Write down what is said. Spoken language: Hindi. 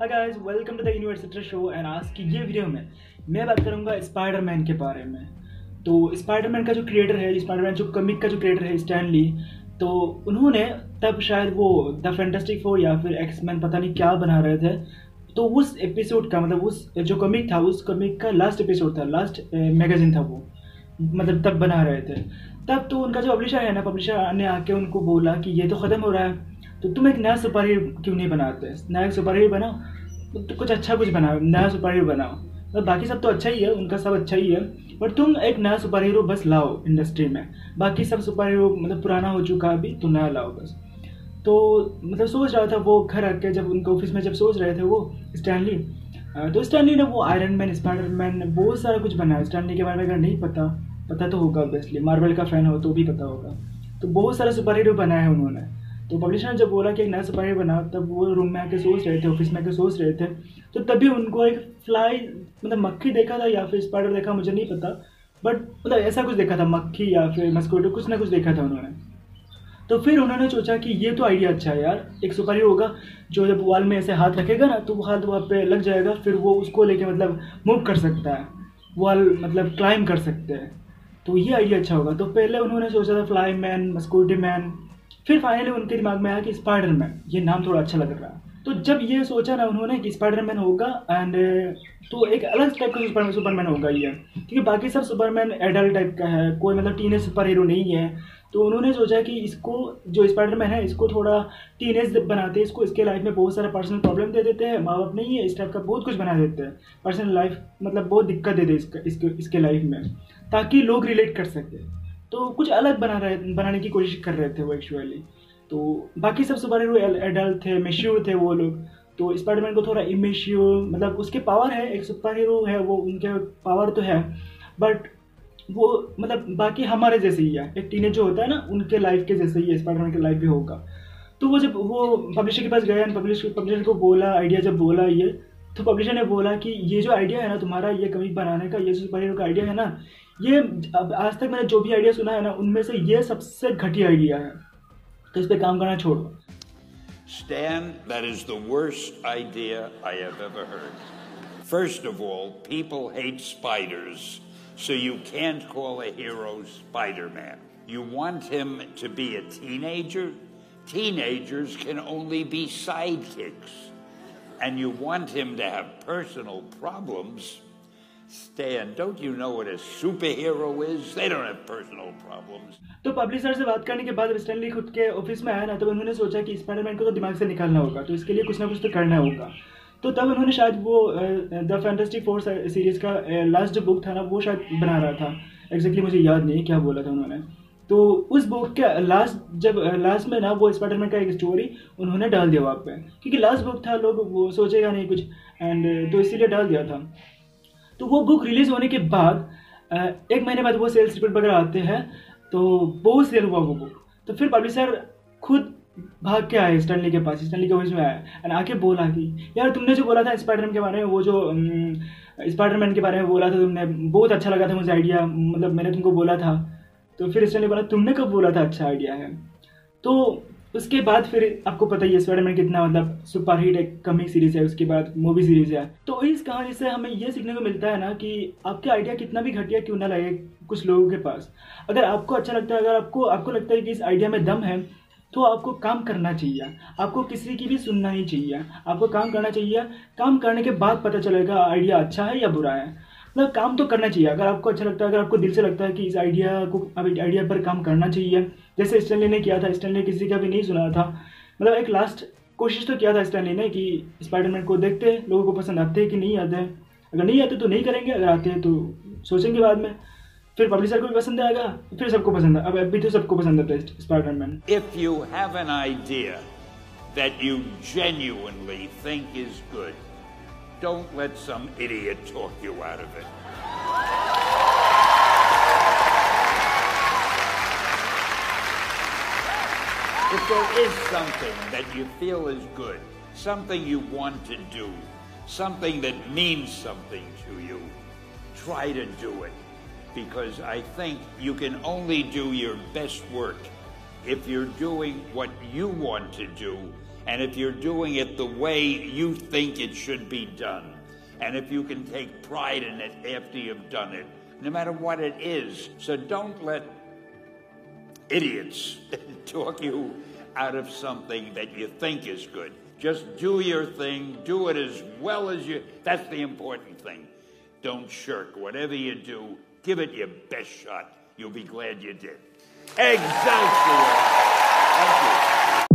Guys welcome to the university show and आज की ये वीडियो में मैं बात करूँगा स्पाइडरमैन के बारे में। तो स्पाइडरमैन का जो क्रिएटर है स्पाइडरमैन जो कमिक का जो क्रिएटर है स्टैनली तो उन्होंने तब शायद वो द फैंटास्टिक फोर या फिर एक्समैन पता नहीं क्या बना रहे थे तो उस एपिसोड का मतलब उस, जो कमिक था, उस कमिक का लास्ट एपिसोड था लास्ट मैगजीन था वो मतलब तब बना रहे थे। तब तो उनका जो पब्लिशर है ना पब्लिशर ने आके उनको बोला कि ये तो ख़त्म हो रहा है तो तुम एक नया सुपर हीरो क्यों नहीं बनाते? नया सुपर हीरो बनाओ। तो कुछ अच्छा कुछ बनाओ, नया सुपर हीरो बनाओ। मतलब बाकी सब तो अच्छा ही है, उनका सब अच्छा ही है बट तुम एक नया सुपर हीरो बस लाओ इंडस्ट्री में। बाकी सब सुपर हीरो मतलब पुराना हो चुका अभी तो नया लाओ बस। तो मतलब सोच रहा था वो घर आके जब उनके ऑफ़िस में जब सोच रहे थे वो स्टैनली तो स्टैनली ने वो आयरन मैन स्पाइडर मैन बहुत सारा कुछ बनाया। स्टैनली के बारे में अगर नहीं पता पता तो होगा ऑब्वियसली मार्वल का फ़ैन हो तो भी पता होगा। तो बहुत सारे सुपर हीरो बनाए हैं उन्होंने। तो पब्लिशर ने जब बोला कि एक नया सुपर हीरो बना, तब वो रूम में आके सोच रहे थे ऑफ़िस में आके सोच रहे थे। तो तभी उनको एक फ्लाई मतलब मक्खी देखा था या फिर स्पाइडर देखा, मुझे नहीं पता। बट मतलब ऐसा कुछ देखा था, मक्खी या फिर मस्कोटो कुछ ना कुछ देखा था उन्होंने। तो फिर उन्होंने सोचा कि ये तो आइडिया अच्छा है यार, एक सुपर होगा जो जब वॉल में ऐसे हाथ रखेगा ना तो वो हाथ वहाँ पे लग जाएगा, फिर वो उसको लेके मतलब मूव कर सकता है। वॉल मतलब क्लाइम कर सकते हैं। तो ये आइडिया अच्छा होगा। तो पहले उन्होंने सोचा था फ्लाई मैन मस्कोटी मैन फिर फाइनली उनके दिमाग में आया कि स्पाइडर मैन ये नाम थोड़ा अच्छा लग रहा है। तो जब ये सोचा ना उन्होंने कि स्पाइडर मैन होगा एंड तो एक अलग टाइप का सुपर सुपरमैन होगा ये। क्योंकि बाकी सब सुपरमैन एडल्ट टाइप का है, कोई मतलब टीनेज सुपर हीरो नहीं है। तो उन्होंने सोचा कि इसको, जो स्पाइडरमैन है, इसको थोड़ा टीनेज बनाते हैं, इसको इसके लाइफ में बहुत सारा पर्सनल प्रॉब्लम दे देते हैं। माँ बाप नहीं है, इस टाइप का बहुत कुछ बना देते हैं। पर्सनल लाइफ मतलब बहुत दिक्कत दे दे इसका, इसके इसके लाइफ में, ताकि लोग रिलेट कर सके। तो कुछ अलग बना रहे, बनाने की कोशिश कर रहे थे वो एक्चुअली तो बाकी सब सुपर हीरो एडल्ट थे मेश्योर थे वो लोग। तो स्पाइडरमैन को थोड़ा इमेश्योर मतलब उसके पावर है, एक सुपर हीरो है वो, उनके पावर तो है। बट वो मतलब बाकी हमारे जैसे ही है। एक टीनेज जो होता है ना, उनके लाइफ के जैसे ही है स्पाइडरमैन के लाइफ भी होगा। तो वो जब वो पब्लिशर के पास गया पब्लिशर पब्लिशर को बोला आइडिया जब बोला ये तो पब्लिशर ने बोला कि ये जो आइडिया है ना तुम्हारा, ये कमिक बनाने का, ये जो सुपर हीरो का आइडिया है ना ये आज तक मैंने जो भी आइडिया सुना है ना उनमें से ये सबसे घटिया आइडिया है तो इस पर काम करना छोड़ो Stan, that is the worst idea I have ever heard. First of all, people hate spiders, so you can't call a hero Spider Man. You want him to be a teenager? Teenagers can only be sidekicks. And you want him to have personal problems? Stan, don't you know what a superhero is? They don't have personal problems. तो पब्लिशर से बात करने के बाद स्टैनली खुद के ऑफ़िस में आया ना तो उन्होंने सोचा कि स्पाइडरमैन को तो दिमाग से निकालना होगा तो इसके लिए कुछ ना कुछ तो करना होगा। तो तब उन्होंने शायद वो द फैंटेस्टिक फोर सीरीज़ का लास्ट जो बुक था ना वो शायद बना रहा था। एग्जैक्टली मुझे याद नहीं क्या बोला था उन्होंने। तो उस बुक के लास्ट जब लास्ट में ना वो स्पाइडरमैन का एक स्टोरी उन्होंने डाल दिया वहाँ पे। क्योंकि लास्ट बुक था लोग वो सोचेगा नहीं कुछ एंड तो इसीलिए डाल दिया था। तो वो बुक रिलीज़ होने के बाद एक महीने बाद वो सेल्स रिपोर्ट वगैरह आते हैं तो बहुत सेल हुआ वो बुक तो फिर पब्लिशर खुद भाग के आए स्टैनली के पास स्टैनली के ऑफ़िस में आया एंड आके बोला कि, यार, तुमने जो बोला था स्पाइडरमैन के बारे में, वो जो स्पाइडरमैन के बारे में बोला था तुमने, बहुत अच्छा लगा था मुझे आइडिया मतलब मैंने तुमको बोला था। तो फिर स्टैनली बोला, तुमने कब बोला था अच्छा आइडिया है? तो उसके बाद फिर आपको पता ही है स्पाइडरमैन कितना मतलब सुपर हिट एक कमिक सीरीज़ है, उसके बाद मूवी सीरीज़ है। तो इस कहानी से हमें ये सीखने को मिलता है ना कि आपके आइडिया कितना भी घटिया क्यों ना लगे कुछ लोगों के पास। अगर आपको अच्छा लगता है, अगर आपको आपको लगता है कि इस आइडिया में दम है तो आपको काम करना चाहिए। आपको किसी की भी सुनना ही चाहिए। आपको काम करना चाहिए। काम करने के बाद पता चलेगा आइडिया अच्छा है या बुरा है। मतलब काम तो करना चाहिए। अगर आपको अच्छा लगता है, अगर आपको दिल से लगता है कि इस आइडिया को, अब आइडिया पर काम करना चाहिए। जैसे स्टैनली ने किया था स्टैनली किसी का भी नहीं सुना था। मतलब एक लास्ट कोशिश तो किया था स्टैनली ने कि स्पाइडरमैन को देखते हैं, लोगों को पसंद आते हैं कि नहीं आते हैं। अगर नहीं आते तो नहीं करेंगे, अगर आते हैं तो सोचेंगे बाद में। फिर पब्लिशर को भी पसंद आएगा, फिर सबको पसंद अब अभी तो सबको पसंद आता है Spiderman if you have an idea that you genuinely think is good Don't let some idiot talk you out of it. If there is something that you feel is good, something you want to do, something that means something to you, try to do it. Because I think you can only do your best work if you're doing what you want to do and if you're doing it the way you think it should be done, and if you can take pride in it after you've done it, no matter what it is. So don't let idiots talk you out of something that you think is good. Just do your thing, do it as well as you. That's the important thing. Don't shirk. Whatever you do, give it your best shot. You'll be glad you did. Excelsior! Thank you.